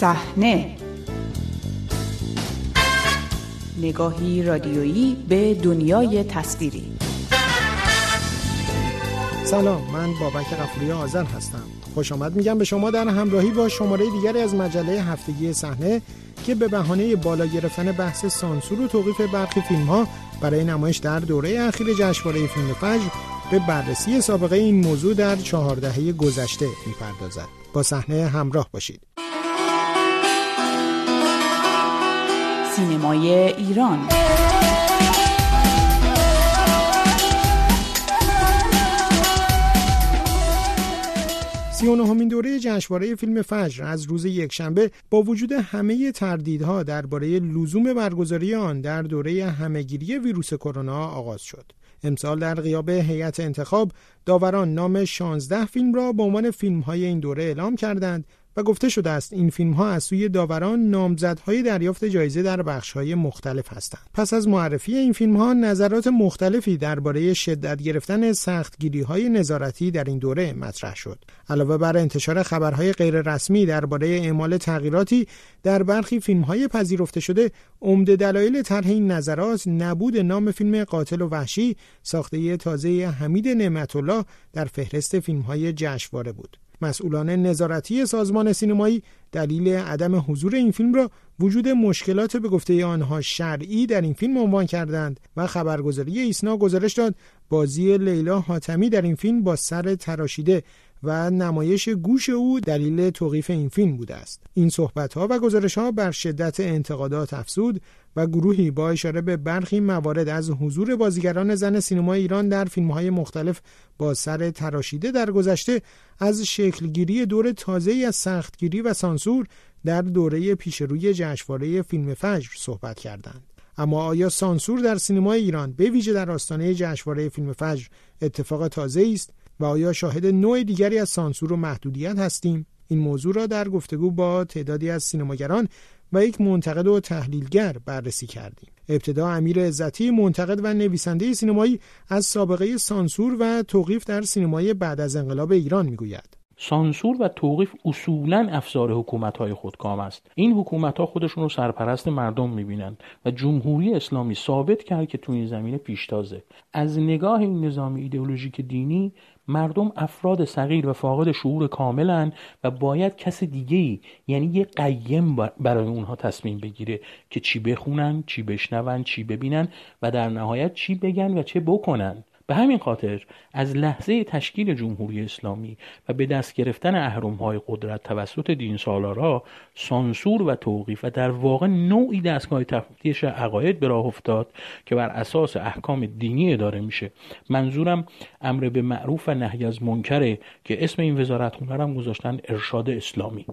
صحنه. نگاهی رادیویی به دنیای تصویری. سلام من بابک قفوری آذر هستم. خوش آمد میگم به شما در همراهی با شماره دیگری از مجله هفتگی صحنه که به بهانه بالا گرفتن بحث سانسور و توقیف برخی فیلم ها برای نمایش در دوره اخیر جشنواره فیلم فجر به بررسی سابقه این موضوع در چهار دهه گذشته می‌پردازد. با صحنه همراه باشید. سینمای ایران و دوره جشنواره فیلم فجر از روز یکشنبه با وجود همه تردیدها درباره لزوم برگزاری آن در دوره همهگیری ویروس کرونا آغاز شد. امسال در غیاب هیئت انتخاب داوران نام 16 فیلم را به عنوان فیلم های این دوره اعلام کردند و گفته شده است این فیلم ها از سوی داوران نامزدهای دریافت جایزه در بخش های مختلف هستند. پس از معرفی این فیلم ها نظرات مختلفی درباره شدت گرفتن سختگیری های نظارتی در این دوره مطرح شد. علاوه بر انتشار خبرهای غیررسمی درباره اعمال تغییراتی در برخی فیلم های پذیرفته شده عمده دلایل طرح این نظرات نبود نام فیلم قاتل و وحشی ساخته تازه حمید نعمت الله در فهرست فیلم های جشنواره بود. مسئولان نظارتی سازمان سینمایی دلیل عدم حضور این فیلم را وجود مشکلات به گفته آنها شرعی در این فیلم عنوان کردند و خبرگزاری ایسنا گزارش داد. بازی لیلا حاتمی در این فیلم با سر تراشیده و نمایش گوش او دلیل توقیف این فیلم بوده است. این صحبت ها و گزارش ها بر شدت انتقادات افزود و گروهی با اشاره به برخی موارد از حضور بازیگران زن سینما ایران در فیلم های مختلف با سر تراشیده در گذشته از شکلگیری دور تازه از سختگیری و سانسور در دوره پیشروی جشنواره فیلم فجر صحبت کردند. اما آیا سانسور در سینما ایران به ویژه در آستانه جشنواره فیلم فجر اتفاق تازه است؟ و آیا شاهد نوع دیگری از سانسور و محدودیت هستیم؟ این موضوع را در گفتگو با تعدادی از سینماگران و یک منتقد و تحلیلگر بررسی کردیم. ابتدا امیر عزتی منتقد و نویسنده سینمایی از سابقه سانسور و توقیف در سینمای بعد از انقلاب ایران می‌گوید. سانسور و توقیف اصولا افزار حکومت های خودکام است. این حکومت ها خودشون رو سرپرست مردم می‌بینند و جمهوری اسلامی ثابت کرد که تو این زمینه پیشتازه از نگاه این نظام ایدئولوژیک دینی مردم افراد صغیر و فاقد شعور کاملن و باید کس دیگه یعنی یه قیم برای اونها تصمیم بگیره که چی بخونن چی بشنون چی ببینن و در نهایت چی بگن و چه بکنن. به همین خاطر از لحظه تشکیل جمهوری اسلامی و به دست گرفتن های قدرت توسط دین سالارا سانسور و توقیف و در واقع نوعی دستگاه تفتیش عقاید به راه افتاد که بر اساس احکام دینی اداره میشه. منظورم امر به معروف و نهی از منکره که اسم این وزارتخونه هم گذاشتن ارشاد اسلامی.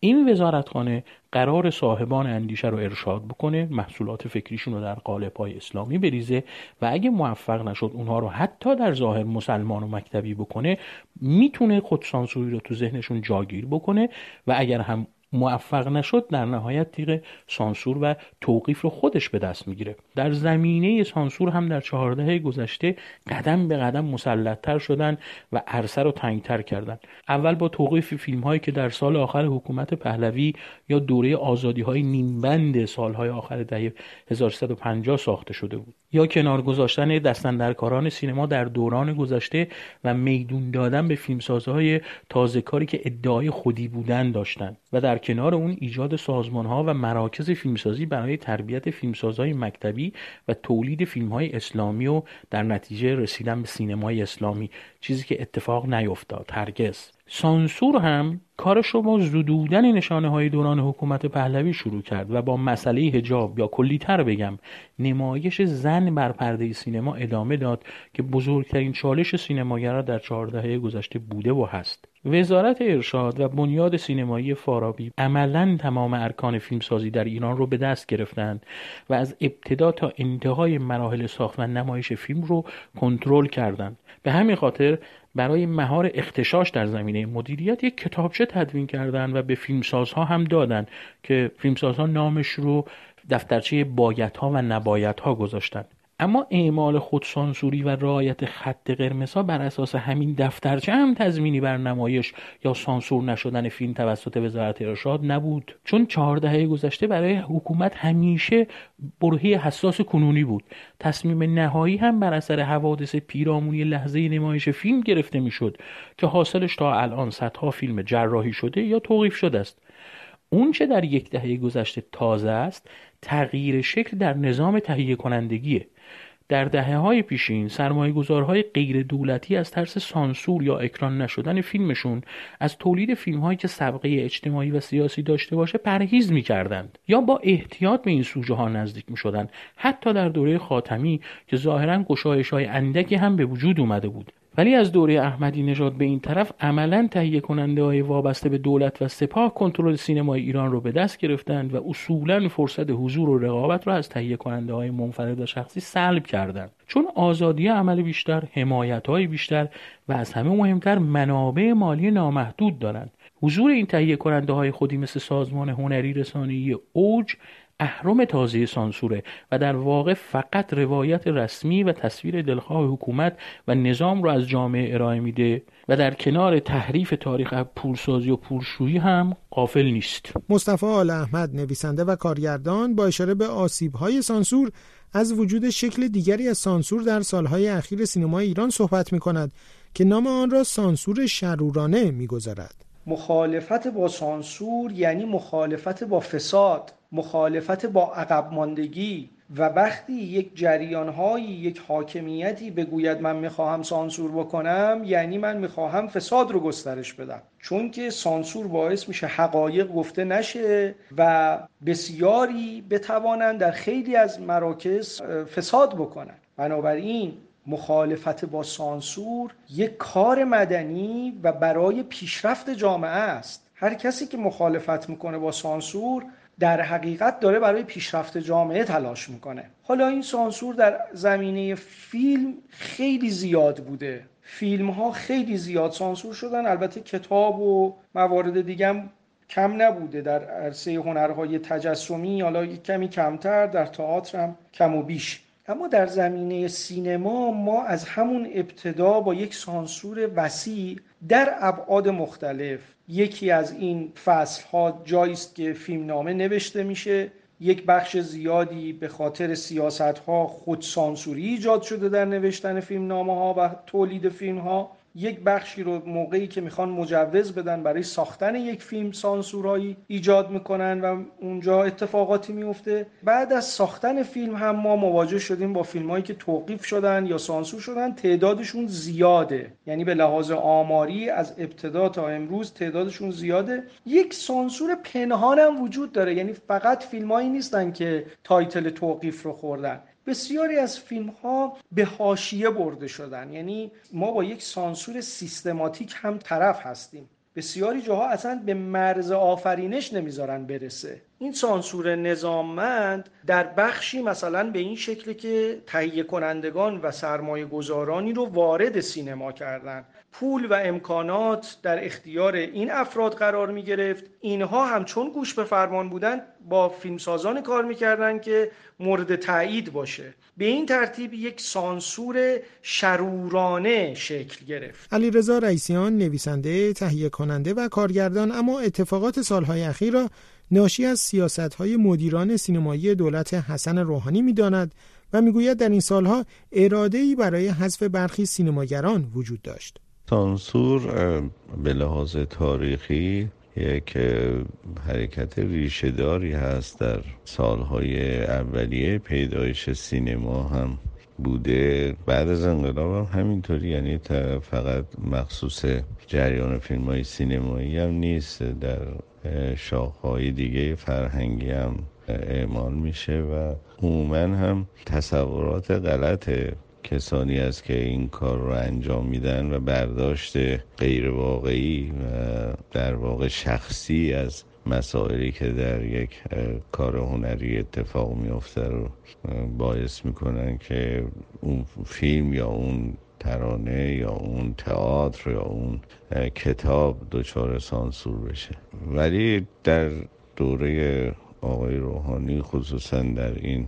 این وزارتخانه قرار صاحبان اندیشه رو ارشاد بکنه محصولات فکریشون رو در قالب های اسلامی بریزه و اگه موفق نشد اونها رو حتی در ظاهر مسلمان و مکتبی بکنه می‌تونه خودسانسوری رو تو ذهنشون جاگیر بکنه و اگر هم موفق نشد در نهایت تیغ سانسور و توقیف رو خودش به دست می‌گیره. در زمینه سانسور هم در چهارده گذشته قدم به قدم مسلطتر شدن و عرصه رو تنگتر کردن. اول با توقیف فیلم هایی که در سال آخر حکومت پهلوی یا دوره آزادی های نیمبند سالهای آخر دهه 1350 ساخته شده بود. یا کنار گذاشتن دستندرکاران سینما در دوران گذشته و میدون دادن به فیلمسازهای تازه کاری که ادعای خودی بودن داشتند و در کنار اون ایجاد سازمان ها و مراکز فیلمسازی برای تربیت فیلمسازهای مکتبی و تولید فیلم های اسلامی و در نتیجه رسیدن به سینمای اسلامی. چیزی که اتفاق نیفتاد هرگز. سانسور هم کارش رو با زدودن نشانه های دوران حکومت پهلوی شروع کرد و با مسئله هجاب یا کلیتر بگم نمایش زن بر پرده سینما ادامه داد که بزرگترین چالش سینماگرا در چهاردهه گذشته بوده و هست. وزارت ارشاد و بنیاد سینمایی فارابی عملا تمام ارکان فیلمسازی در ایران رو به دست گرفتند و از ابتدا تا انتهای مراحل ساخت و نمایش فیلم رو کنترل کردند. به همین خاطر برای مهار اختشاش در زمینه مدیریت یک کتابچه تدوین کردن و به فیلمسازها هم دادن که فیلمسازها نامش رو دفترچه بایت ها و نبایت ها گذاشتن اما اعمال خودسانسوری و رعایت خط قرمزها بر اساس همین دفترچه هم تضمینی بر نمایش یا سانسور نشدن فیلم توسط وزارت ارشاد نبود. چون چهار دهه گذشته برای حکومت همیشه برهه حساس کنونی بود. تصمیم نهایی هم بر اثر حوادث پیرامونی لحظه نمایش فیلم گرفته می‌شد که حاصلش تا الان صدها فیلم جراحی شده یا توقیف شده است. اون چه در یک دهه گذشته تازه است تغییر شکل در نظام تهیه کنندگیه در دهه های پیشین سرمایه گذارهای غیر دولتی از ترس سانسور یا اکران نشدن فیلمشون از تولید فیلم هایی که سبقه اجتماعی و سیاسی داشته باشه پرهیز می کردند یا با احتیاط به این سوژه ها نزدیک می شدن. حتی در دوره خاتمی که ظاهرا گشایش های اندکی هم به وجود اومده بود ولی از دوره احمدی نژاد به این طرف عملا تهیه کننده های وابسته به دولت و سپاه کنترل سینمای ایران رو به دست گرفتند و اصولا فرصت حضور و رقابت را از تهیه کننده های منفرد و شخصی سلب کردند. چون آزادی عمل بیشتر حمایت های بیشتر و از همه مهمتر منابع مالی نامحدود دارند. حضور این تهیه کننده های خودی مثل سازمان هنری رسانه‌ای اوج اهرم تازه سانسوره و در واقع فقط روایت رسمی و تصویر دلخواه حکومت و نظام رو از جامعه ارائه میده و در کنار تحریف تاریخ پولسازی و پولشویی هم قافل نیست مصطفی آل احمد نویسنده و کارگردان با اشاره به آسیب‌های سانسور از وجود شکل دیگری از سانسور در سالهای اخیر سینمای ایران صحبت می کند که نام آن را سانسور شرورانه می‌گذارد. مخالفت با سانسور یعنی مخالفت با فساد مخالفت با عقب ماندگی و وقتی یک جریانهایی یک حاکمیتی بگوید من می‌خواهم سانسور بکنم یعنی من می‌خواهم فساد رو گسترش بدم. چون که سانسور باعث میشه حقایق گفته نشه و بسیاری بتوانند در خیلی از مراکز فساد بکنن. بنابراین مخالفت با سانسور یک کار مدنی و برای پیشرفت جامعه است. هر کسی که مخالفت می‌کنه با سانسور در حقیقت داره برای پیشرفت جامعه تلاش می‌کنه. حالا این سانسور در زمینه فیلم خیلی زیاد بوده. فیلم ها خیلی زیاد سانسور شدن. البته کتاب و موارد دیگه کم نبوده. در عرصه هنرهای تجسمی حالا کمی کمتر در تئاتر هم کم و بیش. اما در زمینه سینما ما از همون ابتدا با یک سانسور وسیع در ابعاد مختلف یکی از این فصل ها جایی است که فیلمنامه نوشته میشه یک بخش زیادی به خاطر سیاست ها خود سانسوری ایجاد شده در نوشتن فیلمنامه ها و تولید فیلم ها یک بخشی رو موقعی که می‌خوان مجوز بدن برای ساختن یک فیلم سانسورایی ایجاد می‌کنن و اونجا اتفاقاتی میفته. بعد از ساختن فیلم هم ما مواجه شدیم با فیلم هایی که توقیف شدن یا سانسور شدن. تعدادشون زیاده. یعنی به لحاظ آماری از ابتدا تا امروز تعدادشون زیاده. یک سانسور پنهان هم وجود داره. یعنی فقط فیلمایی نیستن که title توقیف رو خوردن. بسیاری از فیلم ها به حاشیه برده شدن. یعنی ما با یک سانسور سیستماتیک هم طرف هستیم. بسیاری جاها اصلا به مرز آفرینش نمی‌ذارن برسه. این سانسور نظاممند در بخشی مثلا به این شکل که تهیه کنندگان و سرمایه گذارانی رو وارد سینما کردن. پول و امکانات در اختیار این افراد قرار می گرفت. اینها هم چون گوش به فرمان بودن با فیلمسازان کار می‌کردن که مورد تایید باشه. به این ترتیب یک سانسور شرورانه شکل گرفت. علی رضا رئیسیان نویسنده تهیه کننده و کارگردان اما اتفاقات سالهای اخیر را ناشی از سیاست های مدیران سینمایی دولت حسن روحانی می‌داند و می‌گوید در این سالها ای برای حذف برخی سینماگران وجود داشت. سانسور به لحاظ تاریخی یک حرکت ریشهداری هست در سالهای اولیه. پیدایش سینما هم بوده. بعد از انقلاب هم همینطوری یعنی فقط مخصوص جریان فیلم های سینمایی هم نیست در شاخهای دیگه فرهنگی هم اعمال میشه و عموما هم تصورات غلط کسانی است که این کار رو انجام میدن و برداشت غیر واقعی و در واقع شخصی از مسائلی که در یک کار هنری اتفاق میافته رو باعث می‌کنن که اون فیلم یا اون ترانه یا اون تئاتر یا اون کتاب دچار سانسور بشه. ولی در دوره آقای روحانی خصوصا در این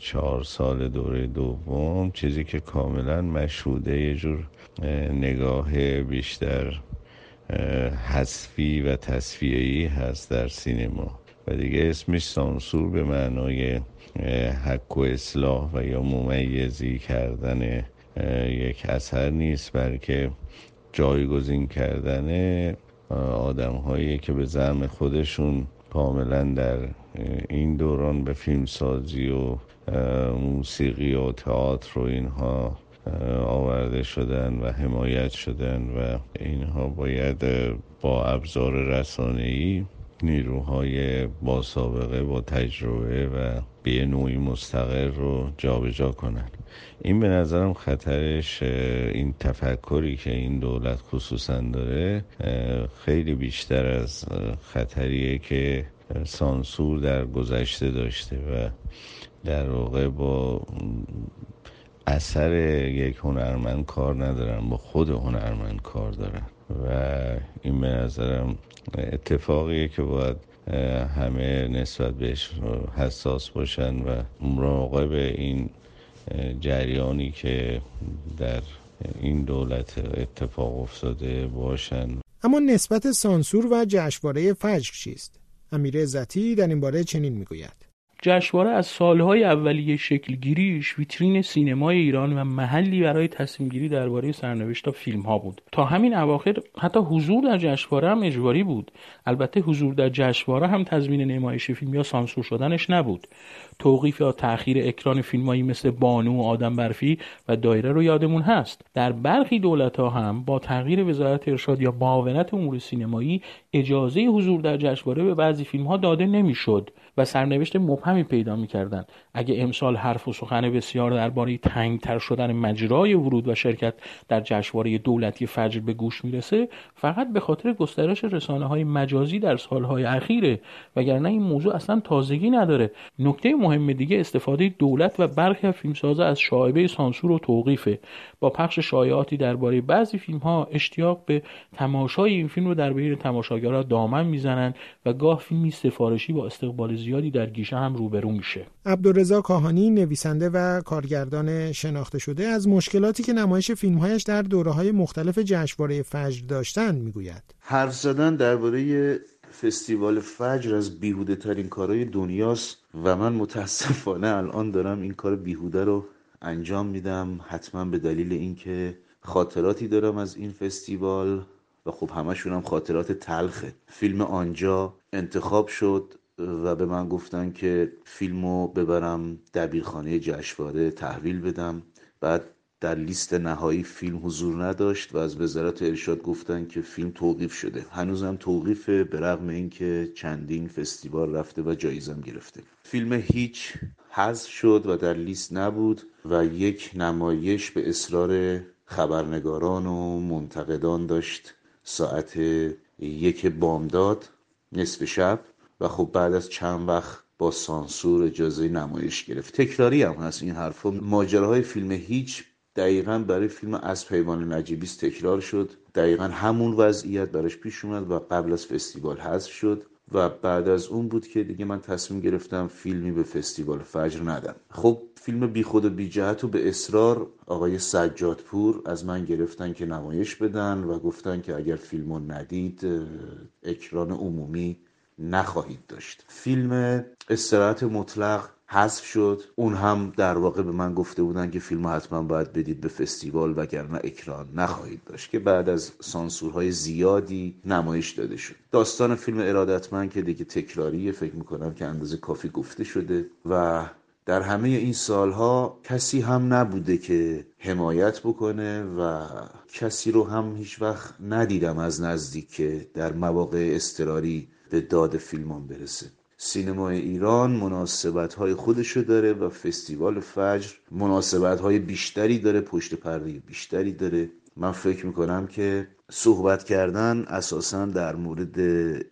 چهار سال دوره دوم چیزی که کاملا مشهوده یه جور نگاه بیشتر حذفی و تصفیه‌ای هست در سینما. و دیگه اسمش سانسور به معنای حق و اصلاح و یا ممیزی کردن یک اثر نیست بلکه جایگزین کردن آدم هایی که به زعم خودشون کاملا در این دوران به فیلمسازی و موسیقی و تئاتر و اینها آورده شدن و حمایت شدن و اینها باید با ابزار رسانه‌ای نیروهای با سابقه با تجربه و به نوعی مستقر رو جابجا کنن. این به نظرم خطرش این تفکری که این دولت خصوصا داره خیلی بیشتر از خطریه که سانسور در گذشته داشته و در واقع با اثر یک هنرمند کار ندارن با خود هنرمند کار دارن و این به نظرم اتفاقیه که باید همه نسبت بهش حساس باشن و مراقب این جریانی که در این دولت اتفاق افتاده باشن اما نسبت سانسور و جشنواره فجر چیست؟ امیر عزتی در این باره چنین می‌گوید. جشنواره از سالهای اولیه شکلگیریش ویترین سینمای ایران و محلی برای تصمیم گیری درباره سرنوشت فیلم ها بود. تا همین اواخر حتی حضور در جشنواره هم اجباری بود. البته حضور در جشنواره هم تضمین نمایش فیلم یا سانسور شدنش نبود. توقیف یا تاخیر اکران فیلمایی مثل بانو و آدم برفی و دایره رو یادمون هست. در برخی دولت ها هم با تغییر وزارت ارشاد یا معاونت امور سینمایی اجازه حضور در جشنواره به بعضی فیلم ها داده نمی‌شد و سرنوشت مبهمی پیدا می‌کردند. اگه امسال حرف و سخن بسیار درباره تنگتر شدن مجرای ورود و شرکت در جشنواره دولتی فجر به گوش می‌رسه فقط به خاطر گسترش رسانه های مجازی در سالهای اخیره وگرنه این موضوع اصلا تازگی نداره. نکته مهم دیگه استفاده دولت و برخی از از شایبه سانسور و توقیفه. با پخش شایعاتی درباره بعضی فیلم ها اشتیاق به تماشای این فیلم رو در بین تماشاگرها دامن می‌زنند و گاه فیلمی سفارشی با استقبال زیادی در گیشه هم روبرو میشه. عبدالرضا کاهانی نویسنده و کارگردان شناخته شده از مشکلاتی که نمایش فیلمهایش در دوره های مختلف جشنواره فجر داشتن می‌گوید. حرف زدن درباره فستیوال فجر از بیهوده ترین کارهای دنیاست و من متاسفانه الان دارم این کار بیهوده رو انجام میدم حتما به دلیل اینکه خاطراتی دارم از این فستیوال. و خب همشون هم خاطرات تلخه فیلم آنجا انتخاب شد و به من گفتن که فیلمو ببرم دبیرخانه جشنواره تحویل بدم. بعد در لیست نهایی فیلم حضور نداشت و از وزارت ارشاد گفتن که فیلم توقیف شده. هنوزم توقیفه به رغم اینکه چندین فستیوال رفته و جایزم گرفته. فیلم هیچ حذف شد و در لیست نبود و یک نمایش به اصرار خبرنگاران و منتقدان داشت. ساعت یک بامداد نصف شب. و خب بعد از چند وقت با سانسور اجازه نمایش گرفت. تکراری هم هست این حرفا ماجراهای فیلم هیچ دقیقا برای فیلم از پیمان نجیبیس تکرار شد. دقیقا همون وضعیت براش پیش اومد و قبل از فستیوال حذف شد. و بعد از اون بود که دیگه من تصمیم گرفتم فیلمی به فستیوال فجر ندم. خب فیلم بی خود و بی جهت و به اصرار آقای سجادپور از من گرفتن که نمایش بدن و گفتن که اگر فیلمو ندید اکران عمومی نخواهید داشت. فیلم استراحت مطلق حذف شد. اون هم در واقع به من گفته بودن که فیلم حتما باید بدید به فستیوال وگرنه اکران نخواهید داشت که بعد از سانسورهای زیادی نمایش داده شد. داستان فیلم ارادتمند که دیگه تکراریه فکر می‌کنم که اندازه کافی گفته شده و در همه این سالها کسی هم نبوده که حمایت بکنه و کسی رو هم هیچ وقت ندیدم از نزدیک که در مواقع استراری به داد فیلمان برسه. سینمای ایران مناسبت های خودشو داره و فستیوال فجر مناسبت های بیشتری داره پشت پرده بیشتری داره. من فکر می‌کنم که صحبت کردن اساسا در مورد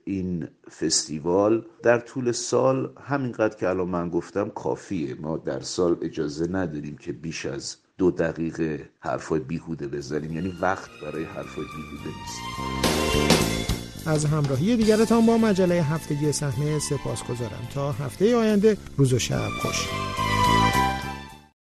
این فستیوال در طول سال همینقدر که الان من گفتم کافیه. ما در سال اجازه نداریم که بیش از دو دقیقه حرفای بیهوده بزنیم. یعنی وقت برای حرفای بیهوده نیست. از همراهی دیگرتان با مجله هفتگی صحنه سپاس گذارم تا هفته آینده روز و شب خوش.